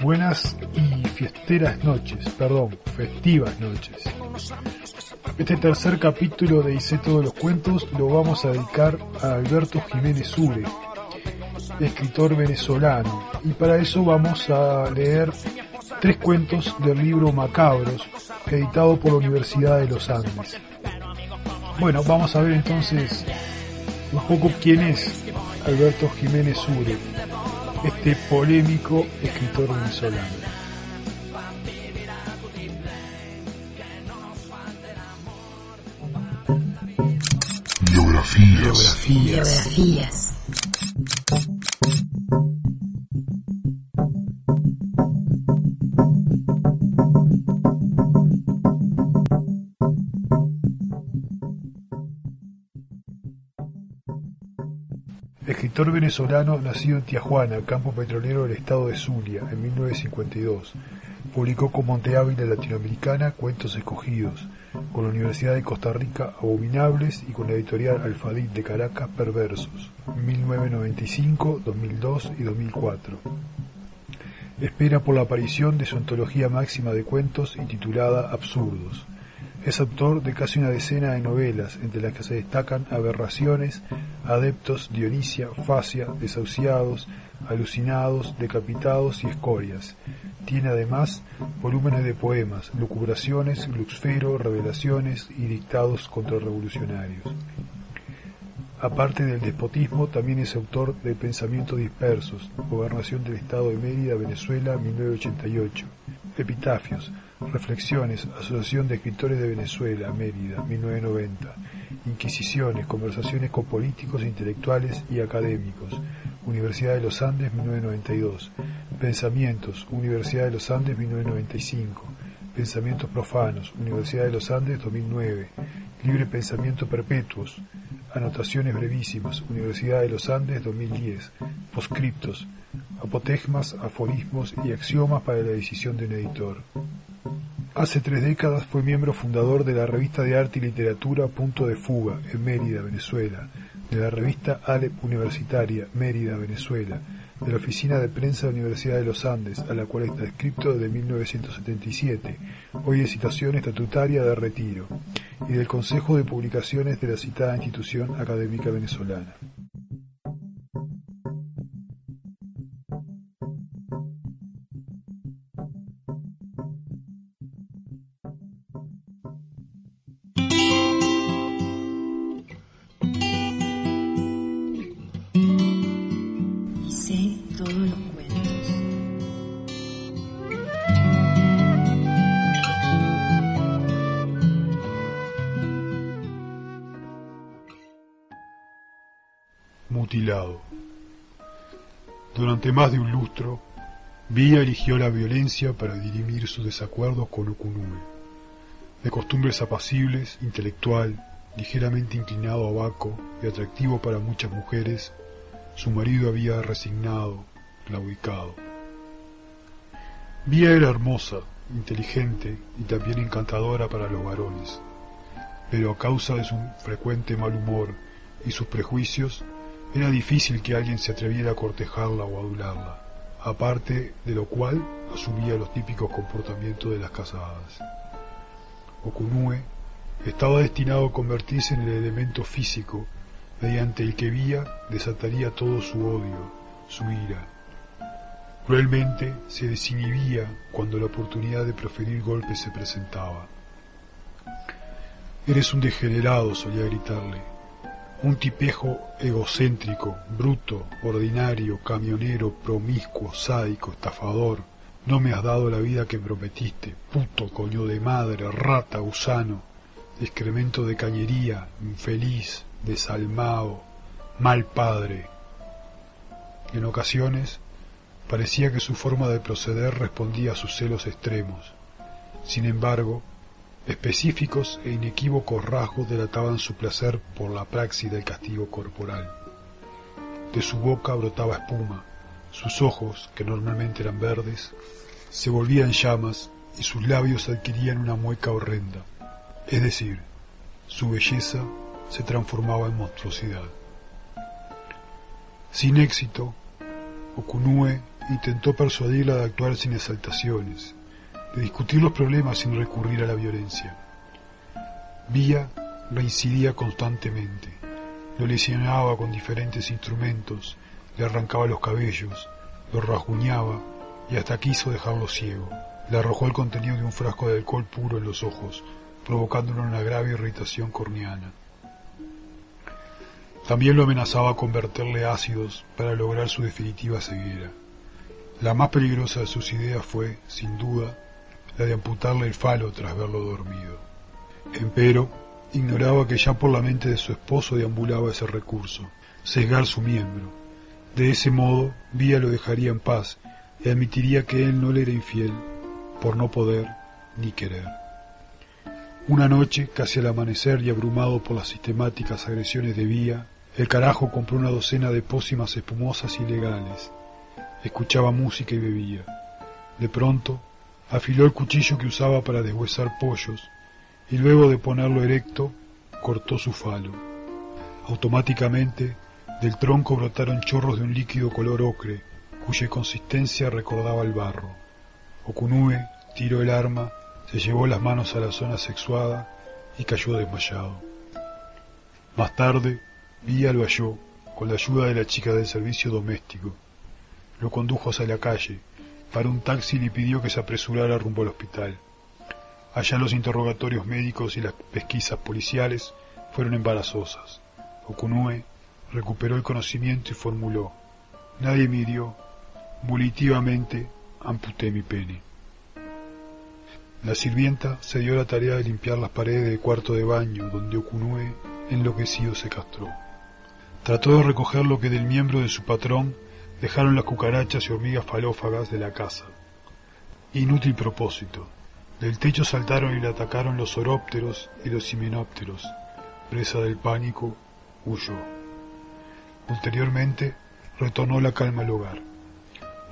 Buenas y fiesteras noches, perdón, festivas noches. Este tercer capítulo de Hice todos los cuentos lo vamos a dedicar a Alberto Jiménez Ure, escritor venezolano, y para eso vamos a leer tres cuentos del libro Macabros, editado por la Universidad de los Andes. Bueno, vamos a ver entonces un poco quién es Alberto Jiménez Ure, este polémico escritor venezolano. Biografías. Biografías. Venezolano nacido en Tijuana, campo petrolero del estado de Zulia, en 1952. Publicó con Monte Ávila Latinoamericana Cuentos Escogidos, con la Universidad de Costa Rica Abominables y con la editorial Alfadit de Caracas Perversos, 1995, 2002 y 2004. Espera por la aparición de su antología máxima de cuentos intitulada Absurdos. Es autor de casi una decena de novelas, entre las que se destacan Aberraciones, Adeptos, Dionisia, Fascia, Desahuciados, Alucinados, Decapitados y Escorias. Tiene además volúmenes de poemas, lucubraciones, luxfero, revelaciones y dictados contrarrevolucionarios. Aparte del despotismo, también es autor de Pensamientos Dispersos, Gobernación del Estado de Mérida, Venezuela, 1988, Epitafios, Reflexiones, Asociación de Escritores de Venezuela, Mérida, 1990, Inquisiciones, Conversaciones con Políticos, Intelectuales y Académicos, Universidad de los Andes, 1992, Pensamientos, Universidad de los Andes, 1995, Pensamientos Profanos, Universidad de los Andes, 2009, Libre Pensamiento Perpetuos, Anotaciones brevísimas, Universidad de los Andes 2010, Poscriptos, Apotegmas, Aforismos y Axiomas para la decisión de un editor. Hace tres décadas fue miembro fundador de la revista de arte y literatura Punto de Fuga, en Mérida, Venezuela, de la revista Alep Universitaria, Mérida, Venezuela, de la Oficina de Prensa de la Universidad de los Andes, a la cual está escrito desde 1977, hoy de citación estatutaria de retiro, y del Consejo de Publicaciones de la citada institución académica venezolana. Durante más de un lustro, Villa eligió la violencia para dirimir sus desacuerdos con Ukunube. De costumbres apacibles, intelectual, ligeramente inclinado a Baco y atractivo para muchas mujeres, su marido había resignado, claudicado. Vía era hermosa, inteligente y también encantadora para los varones, pero a causa de su frecuente mal humor y sus prejuicios, era difícil que alguien se atreviera a cortejarla o adularla, aparte de lo cual asumía los típicos comportamientos de las casadas. Okunue estaba destinado a convertirse en el elemento físico mediante el que Vía desataría todo su odio, su ira. Cruelmente se desinhibía cuando la oportunidad de proferir golpes se presentaba. Eres un degenerado, solía gritarle. Un tipejo egocéntrico, bruto, ordinario, camionero, promiscuo, sádico, estafador, No me has dado la vida que prometiste, puto, coño de madre, rata, gusano, excremento de cañería, infeliz, desalmado, mal padre. En ocasiones parecía que su forma de proceder respondía a sus celos extremos. Sin embargo, específicos e inequívocos rasgos delataban su placer por la praxis del castigo corporal. De su boca brotaba espuma, sus ojos, que normalmente eran verdes, se volvían llamas y sus labios adquirían una mueca horrenda. Es decir, su belleza se transformaba en monstruosidad. Sin éxito, Okunue intentó persuadirla de actuar sin exaltaciones, de discutir los problemas sin recurrir a la violencia. Vía reincidía constantemente, lo lesionaba con diferentes instrumentos, le arrancaba los cabellos, lo rasguñaba y hasta quiso dejarlo ciego. Le arrojó el contenido de un frasco de alcohol puro en los ojos, provocándole una grave irritación corneana. También lo amenazaba con verterle ácidos para lograr su definitiva ceguera. La más peligrosa de sus ideas fue, sin duda, la de amputarle el falo tras verlo dormido. Empero, ignoraba que ya por la mente de su esposo deambulaba ese recurso, sesgar su miembro. De ese modo, Vía lo dejaría en paz y admitiría que él no le era infiel por no poder ni querer. Una noche, casi al amanecer y abrumado por las sistemáticas agresiones de Vía, el carajo compró una docena de pócimas espumosas ilegales. Escuchaba música y bebía. De pronto, afiló el cuchillo que usaba para deshuesar pollos y luego de ponerlo erecto, cortó su falo. Automáticamente, del tronco brotaron chorros de un líquido color ocre, cuya consistencia recordaba el barro. Okunue tiró el arma se llevó las manos a la zona sexuada y cayó desmayado. Más tarde, Vía lo halló con la ayuda de la chica del servicio doméstico. Lo condujo hacia la calle, para un taxi y le pidió que se apresurara rumbo al hospital. Allá los interrogatorios médicos y las pesquisas policiales fueron embarazosas. Okunue recuperó el conocimiento y formuló, nadie me hirió, volitivamente amputé mi pene. La sirvienta se dio la tarea de limpiar las paredes del cuarto de baño, donde Okunue, enloquecido, se castró. Trató de recoger lo que del miembro de su patrón dejaron las cucarachas y hormigas falófagas de la casa. Inútil propósito. Del techo saltaron y le atacaron los orópteros y los himenópteros. Presa del pánico, huyó. Ulteriormente, retornó la calma al hogar.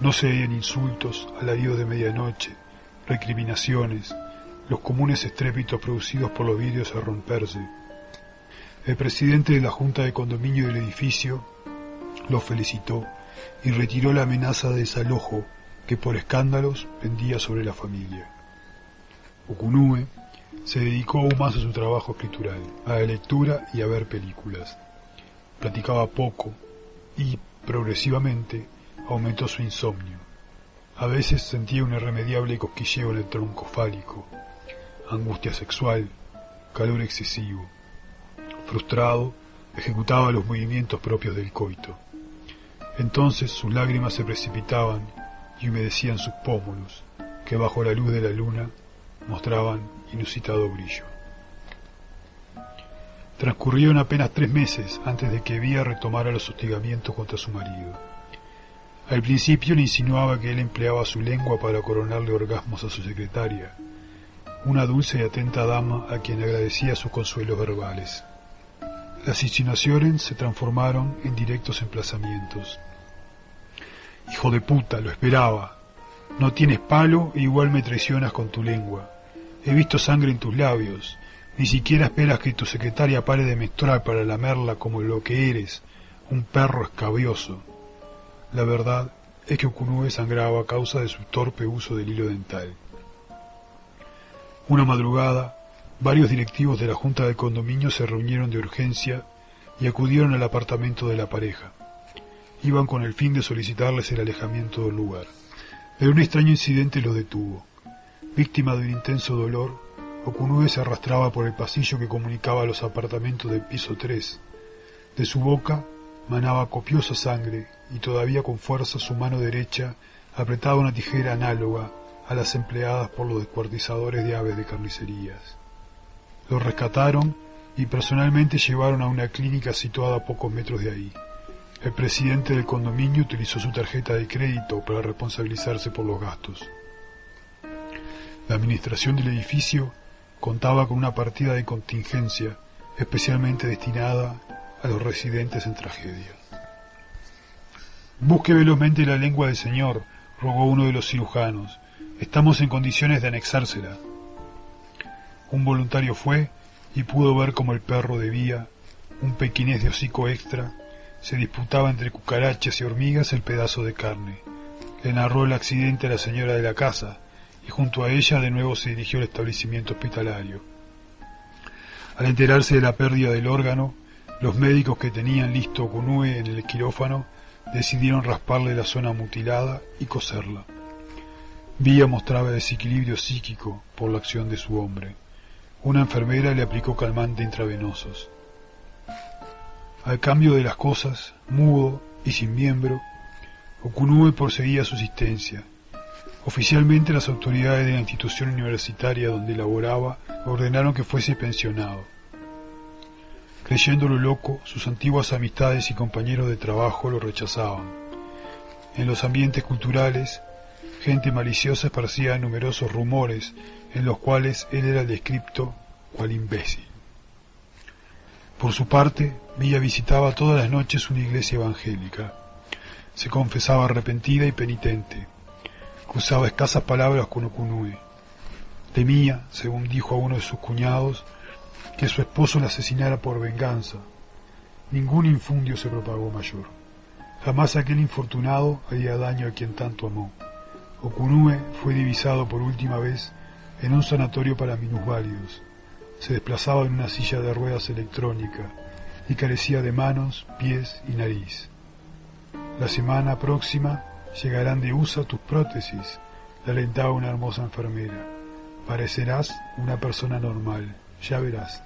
No se oían insultos, alaridos de medianoche, recriminaciones, los comunes estrépitos producidos por los vidrios a romperse. El presidente de la Junta de Condominio del edificio lo felicitó y retiró la amenaza de desalojo que por escándalos pendía sobre la familia. Okunue se dedicó aún más a su trabajo escritural, a la lectura y a ver películas. Platicaba poco y, progresivamente, aumentó su insomnio. A veces sentía un irremediable cosquilleo en el tronco fálico, angustia sexual, calor excesivo. Frustrado, ejecutaba los movimientos propios del coito. Entonces sus lágrimas se precipitaban y humedecían sus pómulos, que bajo la luz de la luna mostraban inusitado brillo. Transcurrieron apenas tres meses antes de que Vía retomara los hostigamientos contra su marido. Al principio le insinuaba que él empleaba su lengua para coronarle orgasmos a su secretaria, una dulce y atenta dama a quien agradecía sus consuelos verbales. Las insinuaciones se transformaron en directos emplazamientos. Hijo de puta, lo esperaba. No tienes palo e igual me traicionas con tu lengua. He visto sangre en tus labios. Ni siquiera esperas que tu secretaria pare de menstruar para lamerla como lo que eres, un perro escabioso. La verdad es que Okunue sangraba a causa de su torpe uso del hilo dental. Una madrugada, varios directivos de la Junta de Condominio se reunieron de urgencia y acudieron al apartamento de la pareja. Iban con el fin de solicitarles el alejamiento del lugar. Pero un extraño incidente los detuvo. Víctima de un intenso dolor, Okunue se arrastraba por el pasillo que comunicaba los apartamentos del piso 3. De su boca manaba copiosa sangre y todavía con fuerza su mano derecha apretaba una tijera análoga a las empleadas por los descuartizadores de aves de carnicerías. Lo rescataron y personalmente llevaron a una clínica situada a pocos metros de ahí. El presidente del condominio utilizó su tarjeta de crédito para responsabilizarse por los gastos. La administración del edificio contaba con una partida de contingencia especialmente destinada a los residentes en tragedia. Busque velozmente la lengua del Señor, rogó uno de los cirujanos. Estamos en condiciones de anexársela. Un voluntario fue y pudo ver como el perro debía, un pequinés de hocico extra, se disputaba entre cucarachas y hormigas el pedazo de carne. Le narró el accidente a la señora de la casa, y junto a ella de nuevo se dirigió al establecimiento hospitalario. Al enterarse de la pérdida del órgano, los médicos que tenían listo Cunue en el quirófano decidieron rasparle la zona mutilada y coserla. Vía mostraba desequilibrio psíquico por la acción de su hombre. Una enfermera le aplicó calmante intravenosos. Al cambio de las cosas, mudo y sin miembro, Okunue proseguía su existencia. Oficialmente las autoridades de la institución universitaria donde laboraba ordenaron que fuese pensionado. Creyéndolo loco, sus antiguas amistades y compañeros de trabajo lo rechazaban. En los ambientes culturales, gente maliciosa esparcía numerosos rumores en los cuales él era descripto cual imbécil. Por su parte, Villa visitaba todas las noches una iglesia evangélica. Se confesaba arrepentida y penitente. Cruzaba escasas palabras con Okunue. Temía, según dijo a uno de sus cuñados, que su esposo la asesinara por venganza. Ningún infundio se propagó mayor. Jamás aquel infortunado haría daño a quien tanto amó. Okunue fue divisado por última vez en un sanatorio para minusválidos. Se desplazaba en una silla de ruedas electrónica y carecía de manos, pies y nariz. La semana próxima llegarán de uso tus prótesis, le alentaba una hermosa enfermera. Parecerás una persona normal, ya verás.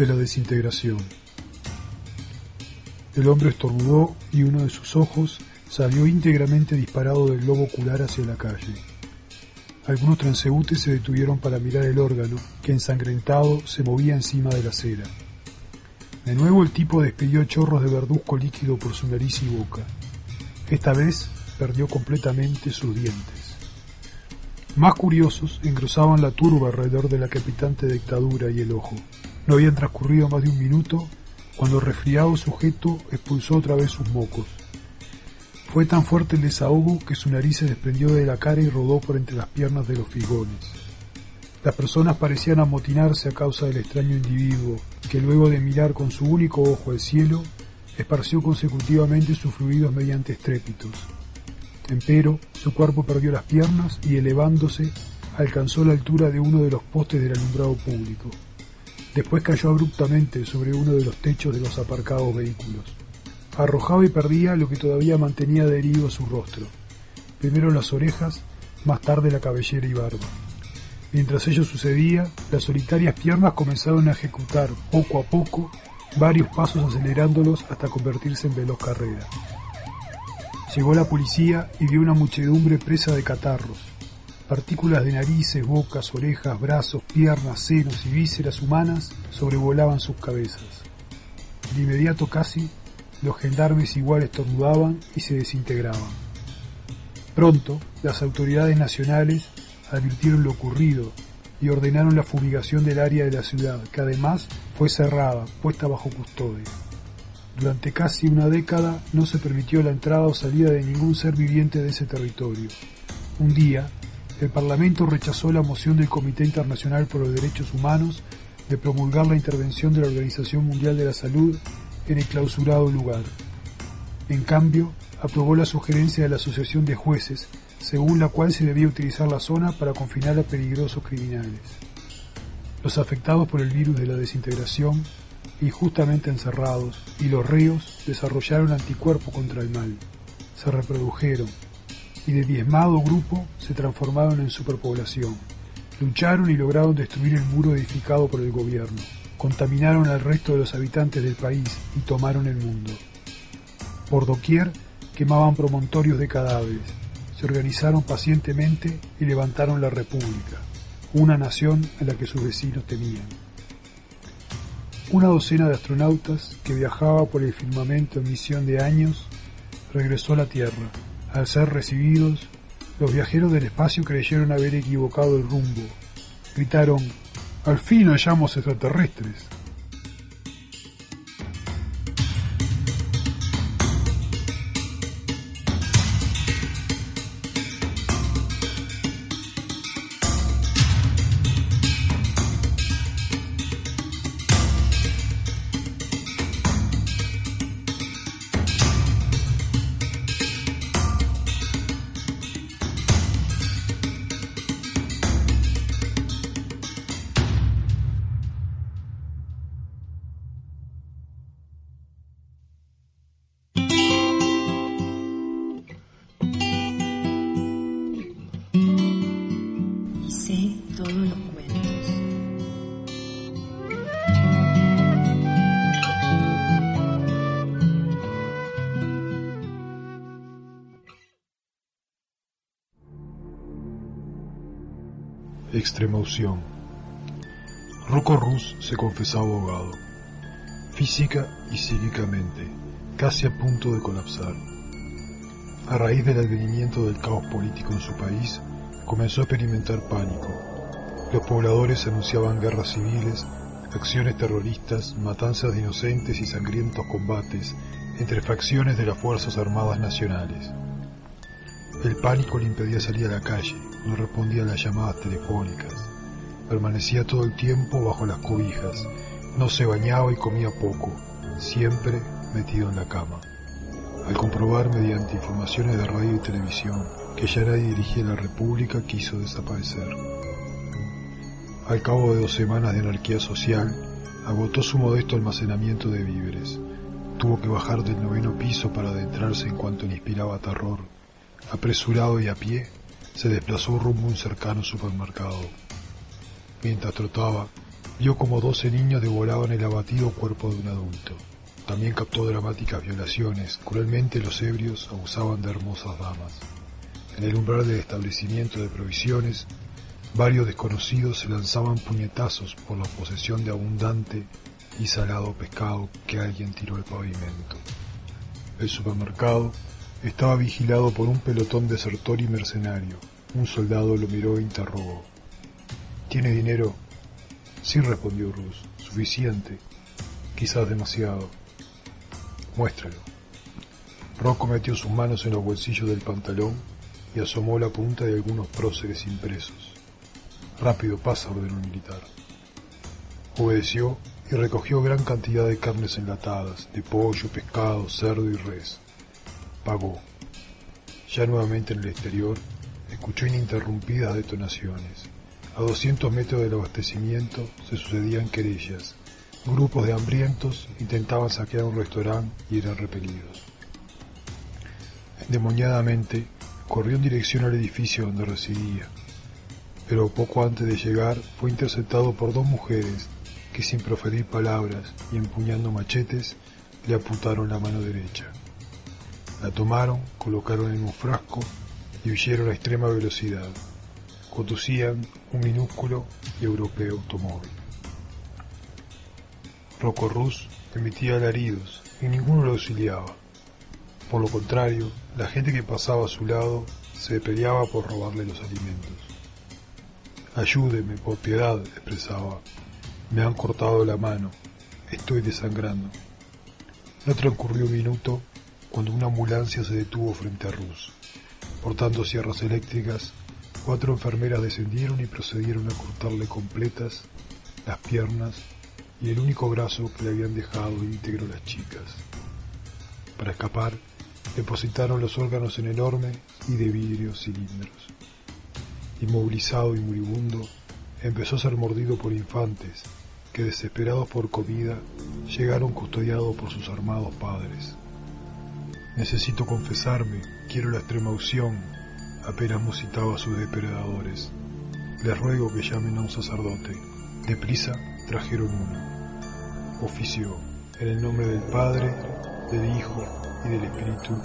De la desintegración. El hombre estornudó y uno de sus ojos salió íntegramente disparado del globo ocular hacia la calle. Algunos transeúntes se detuvieron para mirar el órgano, que ensangrentado se movía encima de la acera. De nuevo el tipo despidió chorros de verduzco líquido por su nariz y boca. Esta vez perdió completamente sus dientes. Más curiosos engrosaban la turba alrededor de la capitante dictadura y el ojo. No habían transcurrido más de un minuto cuando el resfriado sujeto expulsó otra vez sus mocos. Fue tan fuerte el desahogo que su nariz se desprendió de la cara y rodó por entre las piernas de los figones. Las personas parecían amotinarse a causa del extraño individuo, que luego de mirar con su único ojo al cielo, esparció consecutivamente sus fluidos mediante estrépitos. Empero, su cuerpo perdió las piernas y elevándose, alcanzó la altura de uno de los postes del alumbrado público. Después cayó abruptamente sobre uno de los techos de los aparcados vehículos. Arrojaba y perdía lo que todavía mantenía adherido a su rostro. Primero las orejas, más tarde la cabellera y barba. Mientras ello sucedía, las solitarias piernas comenzaron a ejecutar, poco a poco, varios pasos acelerándolos hasta convertirse en veloz carrera. Llegó la policía y vio una muchedumbre presa de catarros, Partículas de narices, bocas, orejas, brazos, piernas, senos y vísceras humanas sobrevolaban sus cabezas. De inmediato casi, los gendarmes igual estornudaban y se desintegraban. Pronto, las autoridades nacionales advirtieron lo ocurrido y ordenaron la fumigación del área de la ciudad, que además fue cerrada, puesta bajo custodia. Durante casi una década no se permitió la entrada o salida de ningún ser viviente de ese territorio. Un día, el Parlamento rechazó la moción del Comité Internacional por los Derechos Humanos de promulgar la intervención de la Organización Mundial de la Salud en el clausurado lugar. En cambio, aprobó la sugerencia de la Asociación de Jueces, según la cual se debía utilizar la zona para confinar a peligrosos criminales. Los afectados por el virus de la desintegración, injustamente encerrados, y los reos desarrollaron anticuerpos contra el mal, se reprodujeron, y de diezmado grupo se transformaron en superpoblación. Lucharon y lograron destruir el muro edificado por el gobierno, contaminaron al resto de los habitantes del país y tomaron el mundo. Por doquier quemaban promontorios de cadáveres, se organizaron pacientemente y levantaron la República, una nación a la que sus vecinos temían. Una docena de astronautas que viajaba por el firmamento en misión de años regresó a la Tierra. Al ser recibidos, los viajeros del espacio creyeron haber equivocado el rumbo. Gritaron, al fin hallamos extraterrestres. Todos. Rocco Rus se confesaba ahogado, física y psíquicamente, casi a punto de colapsar. A raíz del advenimiento del caos político en su país, comenzó a experimentar pánico. Los pobladores anunciaban guerras civiles, acciones terroristas, matanzas de inocentes y sangrientos combates entre facciones de las Fuerzas Armadas Nacionales. El pánico le impedía salir a la calle, no respondía a las llamadas telefónicas, permanecía todo el tiempo bajo las cobijas, no se bañaba y comía poco, siempre metido en la cama. Al comprobar mediante informaciones de radio y televisión que ya nadie dirigía la República, quiso desaparecer. Al cabo de dos semanas de anarquía social, agotó su modesto almacenamiento de víveres. Tuvo que bajar del noveno piso para adentrarse en cuanto le inspiraba terror. Apresurado y a pie, se desplazó rumbo a un cercano supermercado. Mientras trotaba, vio como doce niños devolaban el abatido cuerpo de un adulto. También captó dramáticas violaciones. Cruelmente los ebrios abusaban de hermosas damas. En el umbral del establecimiento de provisiones, varios desconocidos se lanzaban puñetazos por la posesión de abundante y salado pescado que alguien tiró al pavimento. El supermercado estaba vigilado por un pelotón desertor y mercenario. Un soldado lo miró e interrogó. ¿Tiene dinero? Sí, respondió Rus. Suficiente. Quizás demasiado. Muéstralo. Rocco metió sus manos en los bolsillos del pantalón y asomó la punta de algunos próceres impresos. Rápido pasa, ordenó el militar. Obedeció y recogió gran cantidad de carnes enlatadas, de pollo, pescado, cerdo y res. Pagó. Ya nuevamente en el exterior, escuchó ininterrumpidas detonaciones. A 200 metros del abastecimiento se sucedían querellas. Grupos de hambrientos intentaban saquear un restaurante y eran repelidos. Endemoniadamente, corrió en dirección al edificio donde residía, pero poco antes de llegar fue interceptado por dos mujeres que sin proferir palabras y empuñando machetes le apuntaron la mano derecha. La tomaron, colocaron en un frasco y huyeron a extrema velocidad. Conducían un minúsculo y europeo automóvil. Rocco Rus emitía alaridos y ninguno lo auxiliaba. Por lo contrario, la gente que pasaba a su lado se peleaba por robarle los alimentos. Ayúdeme, por piedad, expresaba. Me han cortado la mano. Estoy desangrando. No transcurrió un minuto cuando una ambulancia se detuvo frente a Rus. Portando sierras eléctricas, cuatro enfermeras descendieron y procedieron a cortarle completas las piernas y el único brazo que le habían dejado íntegro las chicas. Para escapar, depositaron los órganos en enorme y de vidrio cilindros. Inmovilizado y moribundo, empezó a ser mordido por infantes que, desesperados por comida, llegaron custodiados por sus armados padres. Necesito confesarme, quiero la extrema unción, apenas musitaba a sus depredadores. Les ruego que llamen a un sacerdote. Deprisa trajeron uno. Ofició, en el nombre del Padre, del Hijo y del Espíritu,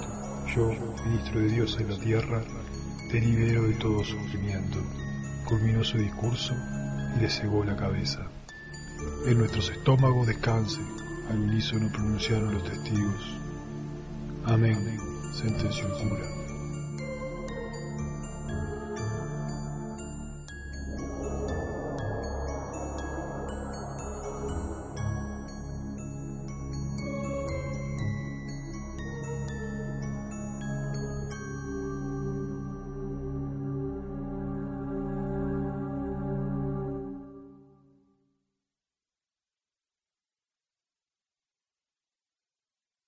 yo, ministro de Dios en la tierra, te libero de todo sufrimiento. Culminó su discurso y le cegó la cabeza. En nuestros estómagos descanse, al unísono pronunciaron los testigos. Amén, sentenció el cura.